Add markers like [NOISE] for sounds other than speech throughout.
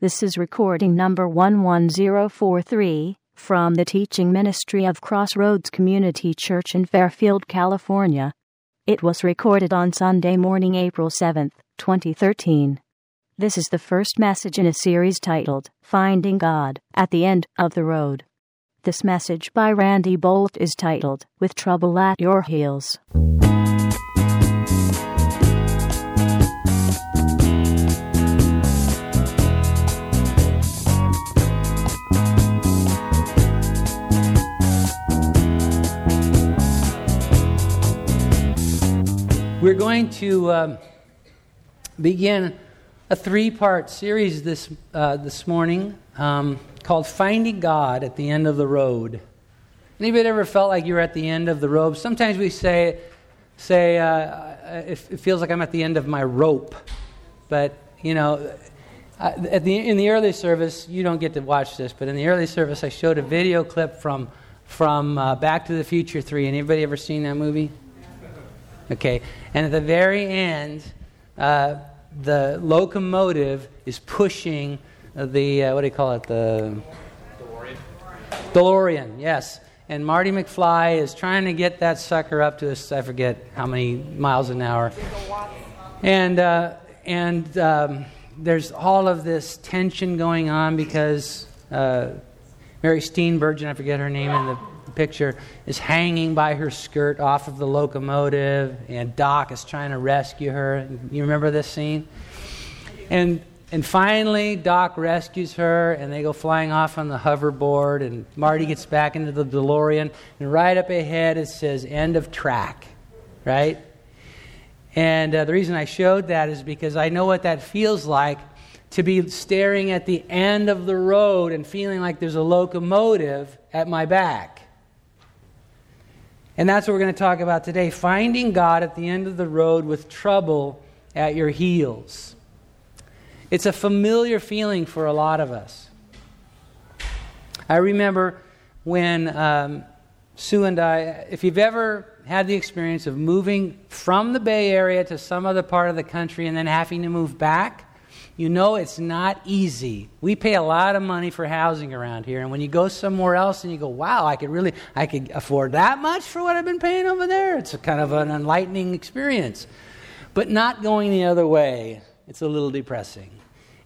This is recording number 11043 from the teaching ministry of Crossroads Community Church in Fairfield, California. It was recorded on Sunday morning, April 7th, 2013. This is the first message in a series titled Finding God at the End of the Road. This message by Randy Boldt is titled With Trouble at Your Heels. We're going to um, begin a three part series this, uh, this morning um, called Finding God at the End of the Road. Anybody ever felt like you're at the end of the road? Sometimes we say, say uh, it, it feels like I'm at the end of my rope. But, you know, at the, in the early service, you don't get to watch this, but in the early service, I showed a video clip from, from uh, Back to the Future 3. Anybody ever seen that movie? Okay, and at the very end, uh, the locomotive is pushing the, uh, what do you call it? The DeLorean. DeLorean, yes. And Marty McFly is trying to get that sucker up to, I forget how many miles an hour. And, uh, and um, there's all of this tension going on because uh, Mary Steenburgen, I forget her name in the picture, is hanging by her skirt off of the locomotive, and Doc is trying to rescue her. You remember this scene? And and finally, Doc rescues her, and they go flying off on the hoverboard. And Marty gets back into the DeLorean, and right up ahead it says "End of track," right? And uh, the reason I showed that is because I know what that feels like to be staring at the end of the road and feeling like there's a locomotive at my back. And that's what we're going to talk about today finding God at the end of the road with trouble at your heels. It's a familiar feeling for a lot of us. I remember when um, Sue and I, if you've ever had the experience of moving from the Bay Area to some other part of the country and then having to move back, you know it's not easy. We pay a lot of money for housing around here, and when you go somewhere else and you go, "Wow, I could really, I could afford that much for what I've been paying over there," it's a kind of an enlightening experience. But not going the other way, it's a little depressing.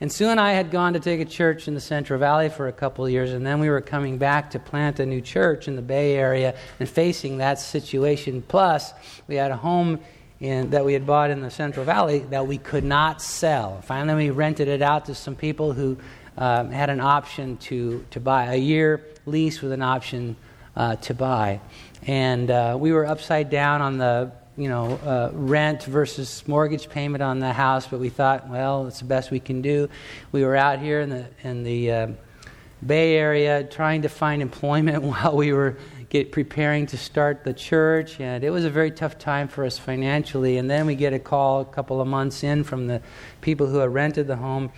And Sue and I had gone to take a church in the Central Valley for a couple years, and then we were coming back to plant a new church in the Bay Area and facing that situation. Plus, we had a home in, that we had bought in the Central Valley that we could not sell. Finally, we rented it out to some people who um, had an option to, to buy a year lease with an option uh, to buy. And uh, we were upside down on the you know uh, rent versus mortgage payment on the house, but we thought, well, it's the best we can do. We were out here in the in the uh, Bay Area trying to find employment [LAUGHS] while we were get preparing to start the church, and it was a very tough time for us financially. And then we get a call a couple of months in from the people who had rented the home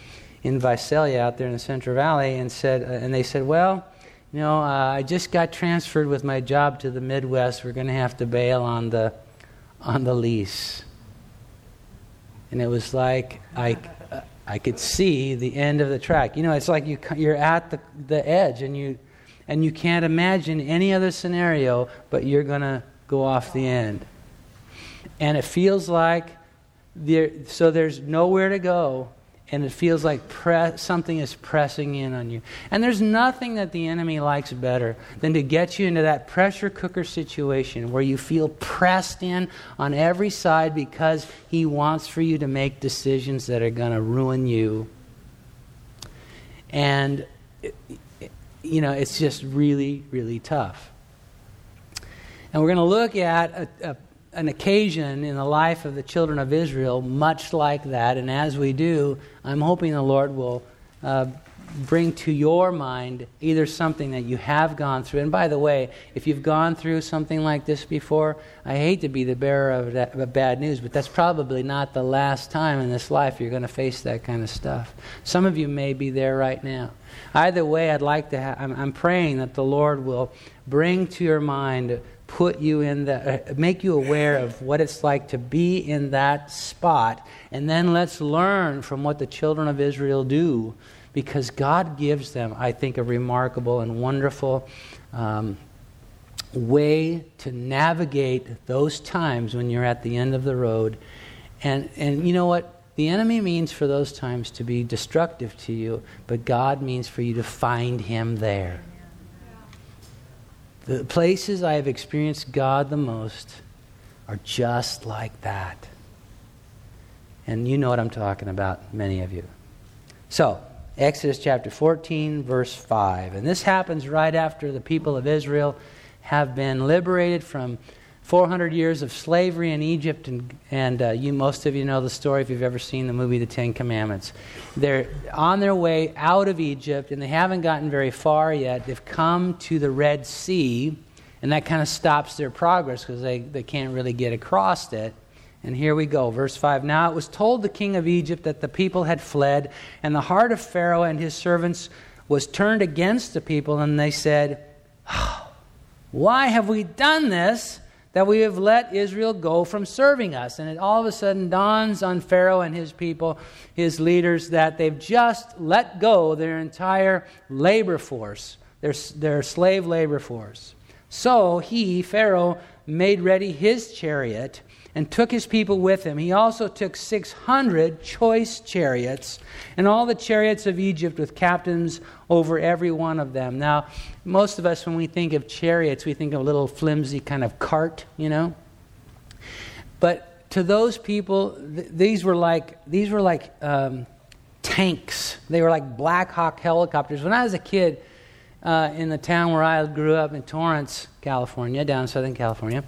in Visalia out there in the Central Valley, and said, uh, and they said, well. You know, uh, I just got transferred with my job to the Midwest. We're going to have to bail on the on the lease. And it was like I, I could see the end of the track. You know, it's like you, you're at the, the edge and you, and you can't imagine any other scenario, but you're going to go off the end. And it feels like there, so there's nowhere to go, and it feels like something is pressing in on you. And there's nothing that the enemy likes better than to get you into that pressure cooker situation where you feel pressed in on every side because he wants for you to make decisions that are going to ruin you. And you know, it's just really, really tough. And we're going to look at a, a, an occasion in the life of the children of Israel, much like that. And as we do, I'm hoping the Lord will uh, bring to your mind either something that you have gone through. And by the way, if you've gone through something like this before, I hate to be the bearer of, that, of bad news, but that's probably not the last time in this life you're going to face that kind of stuff. Some of you may be there right now. Either way, I'd like to. Ha- I'm, I'm praying that the Lord will bring to your mind, put you in the, uh, make you aware of what it's like to be in that spot, and then let's learn from what the children of Israel do because God gives them, I think, a remarkable and wonderful um, way to navigate those times when you're at the end of the road. And, and you know what? The enemy means for those times to be destructive to you, but God means for you to find Him there. The places I have experienced God the most are just like that. And you know what I'm talking about, many of you. So, Exodus chapter 14, verse 5. And this happens right after the people of Israel have been liberated from 400 years of slavery in Egypt, and, and uh, you, most of you know the story if you've ever seen the movie The Ten Commandments. They're on their way out of Egypt, and they haven't gotten very far yet. They've come to the Red Sea, and that kind of stops their progress because they, they can't really get across it. And here we go, verse 5. Now it was told the king of Egypt that the people had fled, and the heart of Pharaoh and his servants was turned against the people, and they said, oh, Why have we done this? that we have let Israel go from serving us. And it all of a sudden dawns on Pharaoh and his people, his leaders, that they've just let go their entire labor force, their, their slave labor force. So he, Pharaoh, made ready his chariot and took his people with him. He also took 600 choice chariots and all the chariots of Egypt with captains over every one of them. Now, most of us, when we think of chariots, we think of a little flimsy kind of cart, you know? But to those people, th- these were like, these were like um, tanks. They were like Black Hawk helicopters. When I was a kid, uh, in the town where I grew up in Torrance, California, down in Southern California,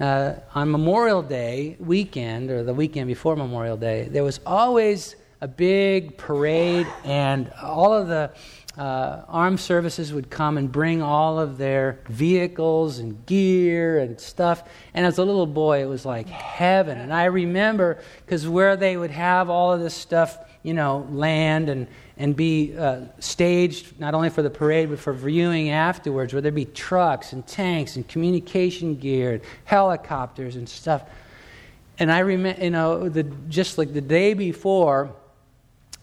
uh, on Memorial Day weekend, or the weekend before Memorial Day, there was always a big parade, and all of the uh, armed services would come and bring all of their vehicles and gear and stuff. And as a little boy, it was like heaven. And I remember because where they would have all of this stuff, you know, land and, and be uh, staged not only for the parade but for viewing afterwards, where there'd be trucks and tanks and communication gear and helicopters and stuff. And I remember, you know, the, just like the day before,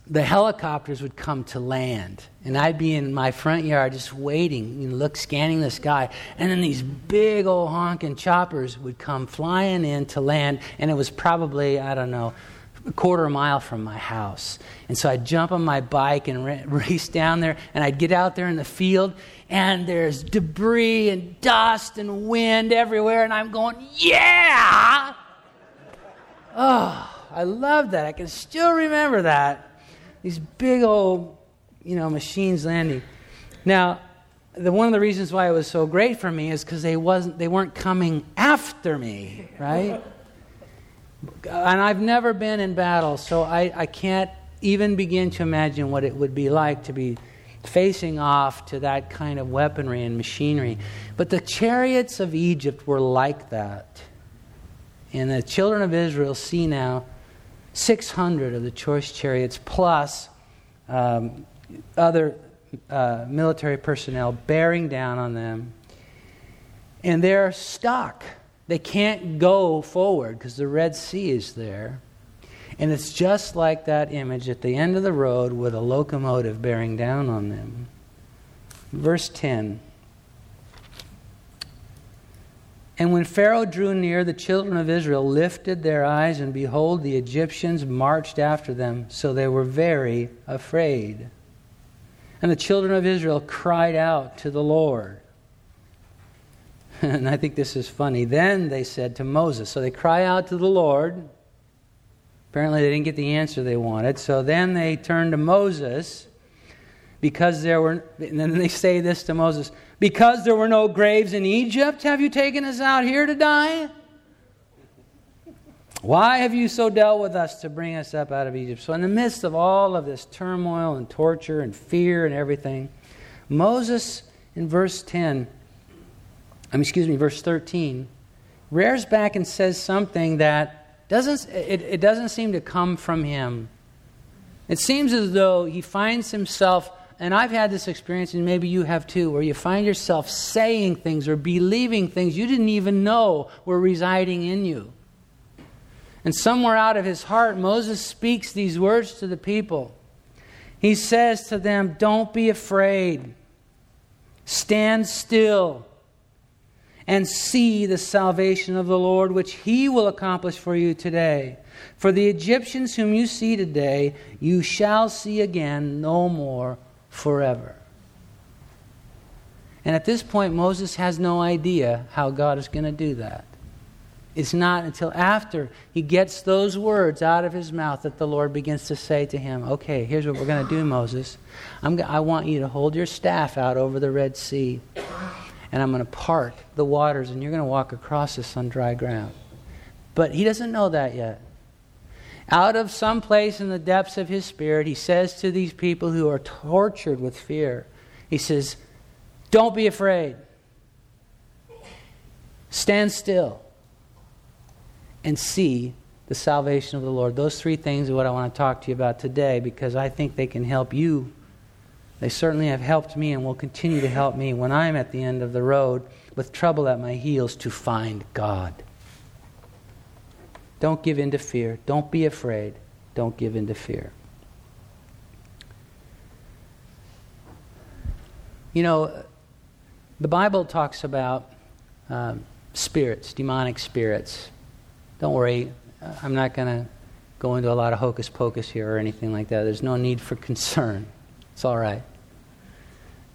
the helicopters would come to land, and I'd be in my front yard just waiting, you know, look, scanning the sky, and then these big old honking choppers would come flying in to land, and it was probably I don't know a quarter mile from my house. And so I'd jump on my bike and [LAUGHS] race down there, and I'd get out there in the field, and there's debris and dust and wind everywhere, and I'm going, yeah! Oh, I love that. I can still remember that. These big old, you know, machines landing. Now, the, one of the reasons why it was so great for me is because they wasn't they weren't coming after me, right? And I've never been in battle, so I, I can't even begin to imagine what it would be like to be facing off to that kind of weaponry and machinery. But the chariots of Egypt were like that. And the children of Israel see now 600 of the choice chariots plus um, other uh, military personnel bearing down on them. And they're stuck. They can't go forward because the Red Sea is there. And it's just like that image at the end of the road with a locomotive bearing down on them. Verse 10 And when Pharaoh drew near, the children of Israel lifted their eyes, and behold, the Egyptians marched after them, so they were very afraid. And the children of Israel cried out to the Lord. [LAUGHS] and I think this is funny. Then they said to Moses, so they cry out to the Lord. Apparently, they didn't get the answer they wanted. So then they turn to Moses because there were, and then they say this to Moses because there were no graves in Egypt, have you taken us out here to die? Why have you so dealt with us to bring us up out of Egypt? So, in the midst of all of this turmoil and torture and fear and everything, Moses in verse 10 I mean, excuse me, verse 13, rears back and says something that doesn't, it, it doesn't seem to come from him. It seems as though he finds himself, and I've had this experience, and maybe you have too, where you find yourself saying things or believing things you didn't even know were residing in you. And somewhere out of his heart, Moses speaks these words to the people. He says to them, Don't be afraid. Stand still and see the salvation of the Lord, which he will accomplish for you today. For the Egyptians whom you see today, you shall see again no more forever. And at this point, Moses has no idea how God is going to do that. It's not until after he gets those words out of his mouth that the Lord begins to say to him, Okay, here's what we're going to do, Moses. I'm, I want you to hold your staff out over the Red Sea, and I'm going to part the waters, and you're going to walk across this on dry ground. But he doesn't know that yet. Out of some place in the depths of his spirit, he says to these people who are tortured with fear, He says, Don't be afraid. Stand still and see the salvation of the Lord. Those three things are what I want to talk to you about today because I think they can help you. They certainly have helped me and will continue to help me when I'm at the end of the road with trouble at my heels to find God. Don't give in to fear. Don't be afraid. Don't give in to fear. You know, the Bible talks about um, spirits, demonic spirits. Don't worry, I'm not going to go into a lot of hocus pocus here or anything like that. There's no need for concern. It's all right.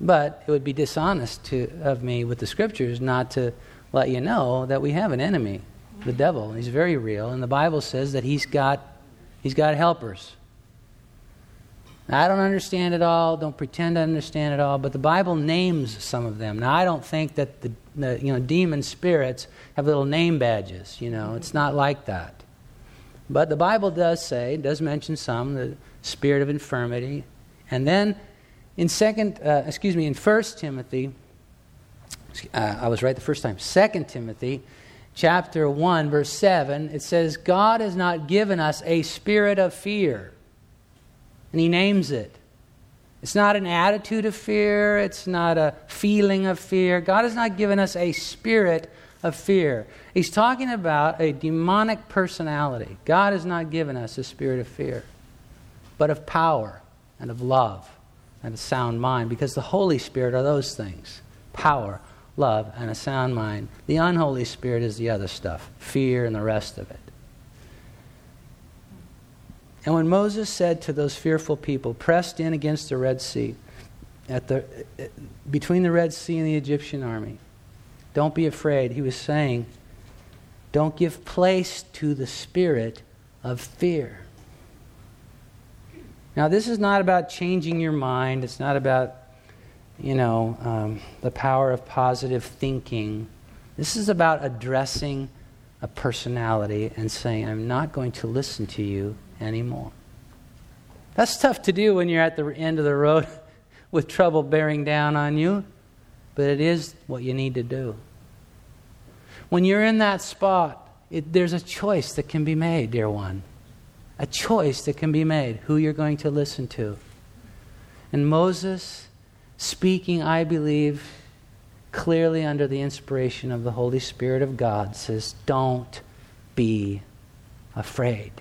But it would be dishonest to, of me with the scriptures not to let you know that we have an enemy, the devil. He's very real, and the Bible says that he's got, he's got helpers. I don't understand it all, don't pretend to understand it all, but the Bible names some of them. Now, I don't think that the, the you know, demon spirits have little name badges, you know, it's not like that. But the Bible does say, does mention some, the spirit of infirmity. And then in second, uh, excuse me, in First Timothy, uh, I was right the first time. Second Timothy, chapter one, verse seven, it says, "God has not given us a spirit of fear." And he names it. It's not an attitude of fear, it's not a feeling of fear. God has not given us a spirit of fear. He's talking about a demonic personality. God has not given us a spirit of fear, but of power and of love and a sound mind, because the Holy Spirit are those things power, love, and a sound mind. The unholy spirit is the other stuff fear and the rest of it. And when Moses said to those fearful people, pressed in against the Red Sea, at the, between the Red Sea and the Egyptian army, don't be afraid, he was saying, don't give place to the spirit of fear. Now, this is not about changing your mind. It's not about, you know, um, the power of positive thinking. This is about addressing a personality and saying, I'm not going to listen to you anymore. That's tough to do when you're at the end of the road [LAUGHS] with trouble bearing down on you, but it is what you need to do. When you're in that spot, it, there's a choice that can be made, dear one. A choice that can be made who you're going to listen to. And Moses, speaking, I believe, clearly under the inspiration of the Holy Spirit of God, says, Don't be afraid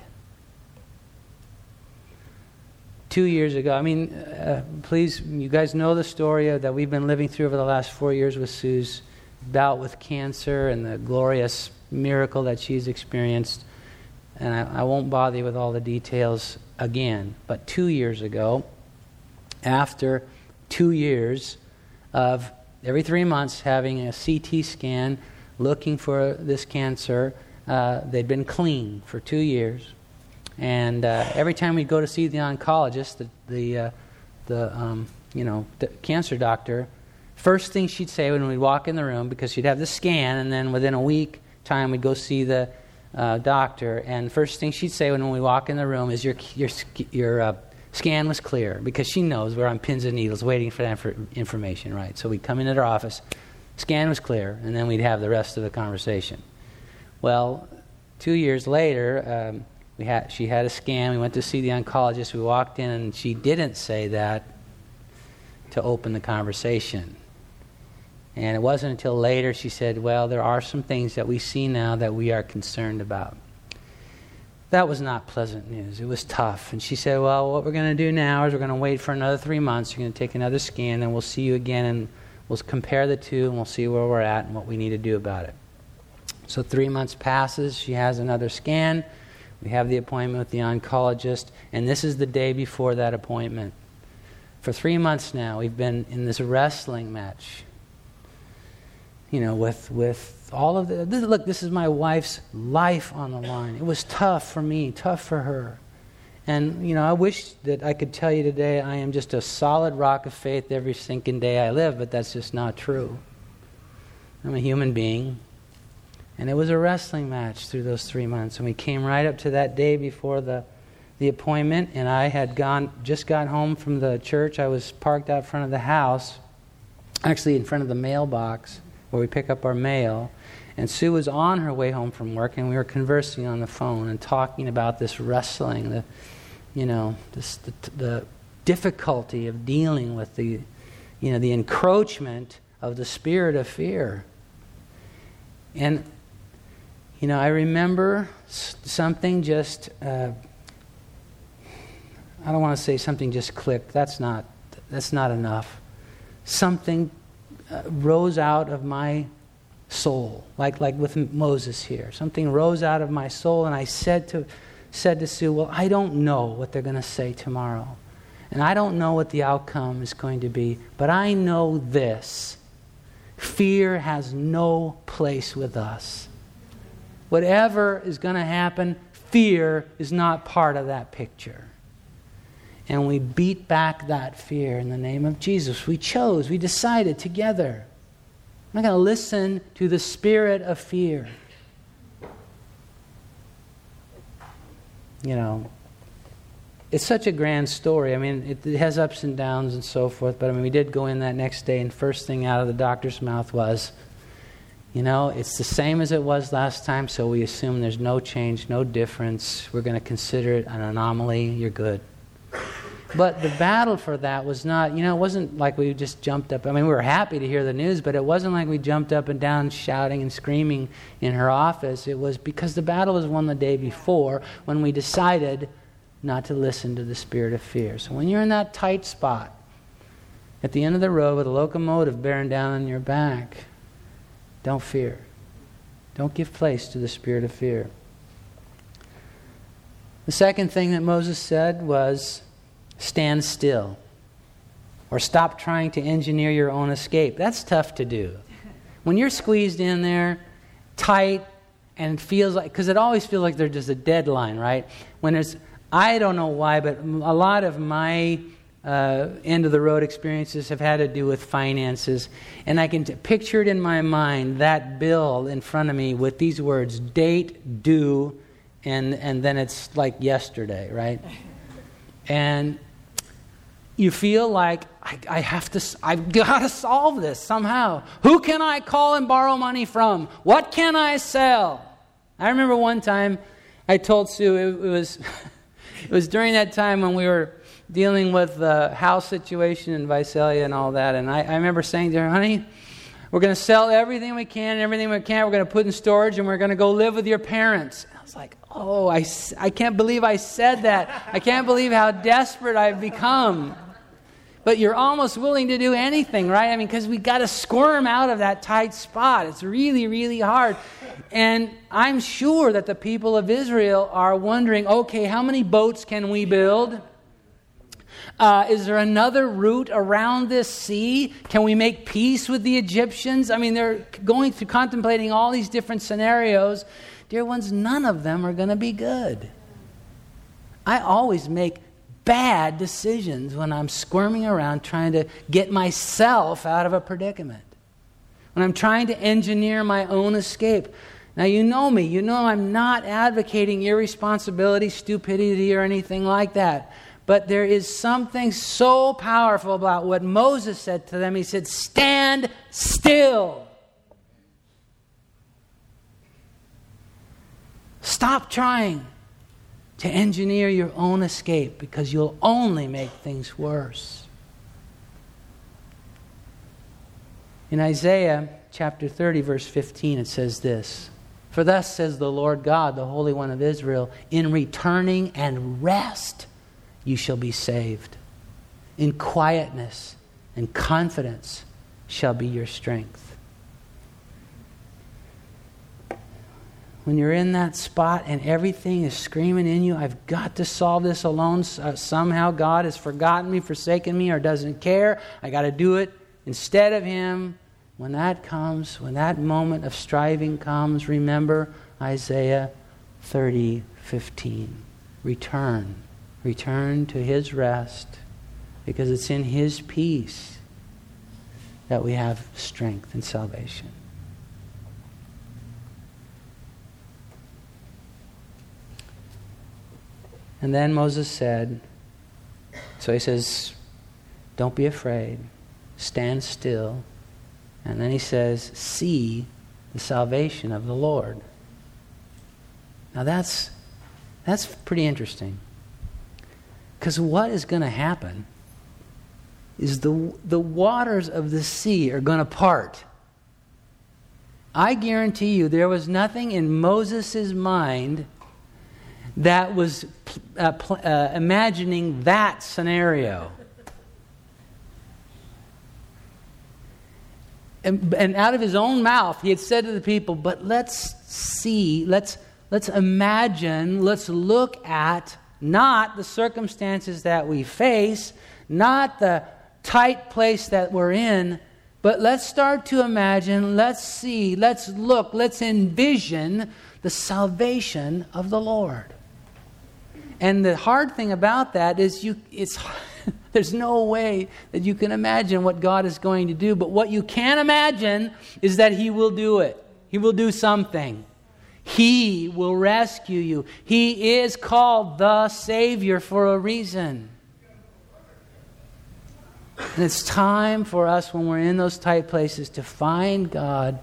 two years ago. I mean, uh, please, you guys know the story that we've been living through over the last four years with Sue's bout with cancer and the glorious miracle that she's experienced. And I, I won't bother you with all the details again. But two years ago, after two years of every three months having a CT scan looking for this cancer, uh, they'd been clean for two years. And uh, every time we'd go to see the oncologist, the, the, uh, the um, you know, the cancer doctor, first thing she'd say when we'd walk in the room, because she'd have the scan, and then within a week time we'd go see the uh, doctor, and first thing she'd say when we walk in the room is your, your, your uh, scan was clear, because she knows we're on pins and needles waiting for that information, right? So we'd come into her office, scan was clear, and then we'd have the rest of the conversation. Well, two years later, um, we had, she had a scan. We went to see the oncologist. We walked in, and she didn't say that to open the conversation. And it wasn't until later she said, Well, there are some things that we see now that we are concerned about. that was not pleasant news. It was tough. And she said, Well, what we're going to do now is we're going to wait for another three months. You're going to take another scan, and we'll see you again, and we'll compare the two, and we'll see where we're at and what we need to do about it. So three months passes. She has another scan. We have the appointment with the oncologist, and this is the day before that appointment. For three months now, we've been in this wrestling match. You know, with, with all of the. This, look, this is my wife's life on the line. It was tough for me, tough for her. And, you know, I wish that I could tell you today I am just a solid rock of faith every sinking day I live, but that's just not true. I'm a human being. And it was a wrestling match through those three months. And we came right up to that day before the, the appointment, and I had gone, just got home from the church. I was parked out front of the house, actually in front of the mailbox where we pick up our mail. And Sue was on her way home from work, and we were conversing on the phone and talking about this wrestling, the, you know, this, the, the difficulty of dealing with the, you know, the encroachment of the spirit of fear. And, you know, I remember something just, uh, I don't want to say something just clicked. That's not, that's not enough. Something uh, rose out of my soul, like, like with Moses here. Something rose out of my soul, and I said to, said to Sue, Well, I don't know what they're going to say tomorrow. And I don't know what the outcome is going to be, but I know this fear has no place with us. Whatever is going to happen, fear is not part of that picture. And we beat back that fear in the name of Jesus. We chose, we decided together I'm not going to listen to the spirit of fear. You know, it's such a grand story. I mean, it, it, has ups and downs and so forth, but I mean, we did go in that next day, and first thing out of the doctor's mouth was, you know, it's the same as it was last time, so we assume there's no change, no difference. We're going to consider it an anomaly. You're good. But the battle for that was not, you know, it wasn't like we just jumped up. I mean, we were happy to hear the news, but it wasn't like we jumped up and down shouting and screaming in her office. It was because the battle was won the day before when we decided not to listen to the spirit of fear. So when you're in that tight spot at the end of the road with a locomotive bearing down on your back, don't fear. Don't give place to the spirit of fear. The second thing that Moses said was, stand still or stop trying to engineer your own escape. That's tough to do. When you're squeezed in there, tight, and it feels like, because it always feels like there's just a deadline, right? When there's, I don't know why, but a lot of my uh, end of the road experiences have had to do with finances. And I can t- picture it in my mind that bill in front of me with these words date, due, and, and then it's like yesterday, right? And you feel like I, I have to i've got to solve this somehow. Who can i call and borrow money from? What can i sell? I remember one time i told sue it, it was [LAUGHS] it was during that time when we were dealing with the house situation in visalia and all that and i, I remember saying to her honey we're going to sell everything we can and everything we can we're going to put in storage and we're going to go live with your parents. And i was like oh I, I can't believe i said that. I can't believe how desperate i've become but you're almost willing to do anything, right? I mean, because we got to squirm out of that tight spot. It's really, really hard. And I'm sure that the people of Israel are wondering okay, how many boats can we build? Uh, is there another route around this sea? Can we make peace with the Egyptians? I mean, they're going through contemplating all these different scenarios. Dear ones, none of them are going to be good. I always make bad decisions when I'm squirming around trying to get myself out of a predicament, when I'm trying to engineer my own escape. Now, you know me. You know I'm not advocating irresponsibility, stupidity, or anything like that. But there is something so powerful about what Moses said to them. He said, Stand still. Stop trying to engineer your own escape because you'll only make things worse. In Isaiah chapter 30, verse 15, it says this For thus says the Lord God, the Holy One of Israel, in returning and rest you shall be saved. In quietness and confidence shall be your strength. When you're in that spot and everything is screaming in you, I've got to solve this alone. Uh, somehow God has forgotten me, forsaken me, or doesn't care. I got to do it instead of Him. When that comes, when that moment of striving comes, remember Isaiah 30 15. Return. Return to His rest because it's in His peace that we have strength and salvation. And then Moses said, so he says, Don't be afraid, stand still. And then he says, See the salvation of the Lord. Now that's, that's pretty interesting. Because what is going to happen is the, the waters of the sea are going to part. I guarantee you there was nothing in Moses' mind that was uh, pl- uh, imagining that scenario. And, and out of his own mouth, he had said to the people, But let's see, let's, let's imagine, let's look at not the circumstances that we face, not the tight place that we're in, but let's start to imagine, let's see, let's look, let's envision the salvation of the Lord. And the hard thing about that is you it's [LAUGHS] there's no way that you can imagine what God is going to do, but what you can imagine is that he will do it. He will do something. He will rescue you. He is called the Savior for a reason. And it's time for us, when we're in those tight places, to find God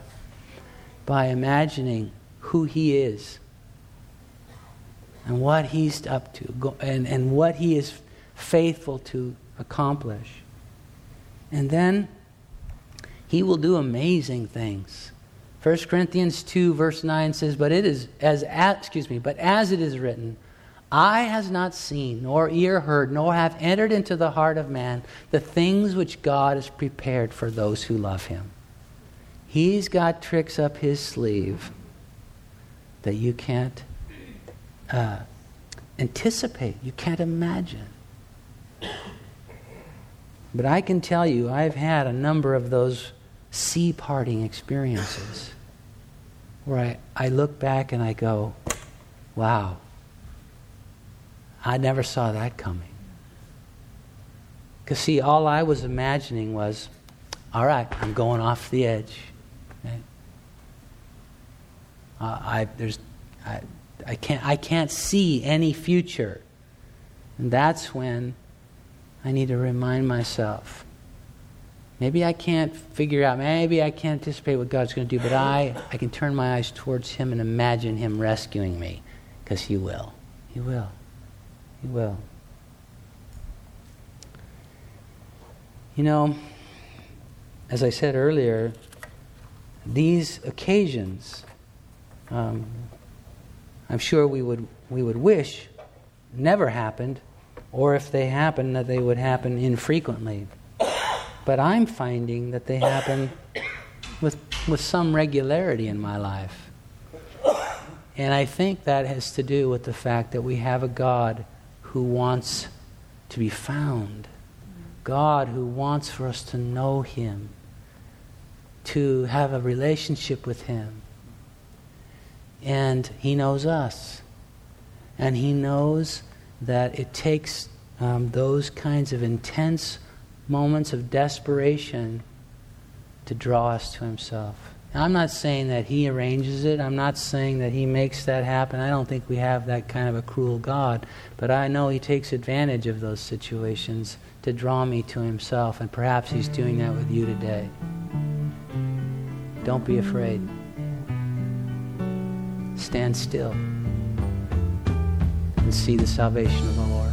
by imagining who He is and what he's up to and, and what he is faithful to accomplish. And then he will do amazing things. 1 Corinthians 2 verse 9 says, "But it is as excuse me, but as it is written, eye has not seen, nor ear heard, nor have entered into the heart of man the things which God has prepared for those who love him." He's got tricks up his sleeve that you can't uh, anticipate, you can't imagine. But I can tell you, I've had a number of those sea parting experiences where I, I look back and I go, wow, I never saw that coming. Because, see, all I was imagining was, all right, I'm going off the edge. Uh, I, there's, I, I can't, I can't see any future. And that's when I need to remind myself. Maybe I can't figure out, maybe I can't anticipate what God's going to do, but I, I can turn my eyes towards Him and imagine Him rescuing me, because He will. He will. He will. You know, as I said earlier, these occasions, um, I'm sure we would, we would wish never happened, or if they happen, that they would happen infrequently. But I'm finding that they happen with, with some regularity in my life. And I think that has to do with the fact that we have a God who wants to be found, God who wants for us to know Him, to have a relationship with Him and He knows us. And He knows that it takes um, those kinds of intense moments of desperation to draw us to Himself. Now, I'm not saying that He arranges it. I'm not saying that He makes that happen. I don't think we have that kind of a cruel God. But I know He takes advantage of those situations to draw me to Himself. And perhaps He's doing that with you today. Don't be afraid stand still and see the salvation of the Lord.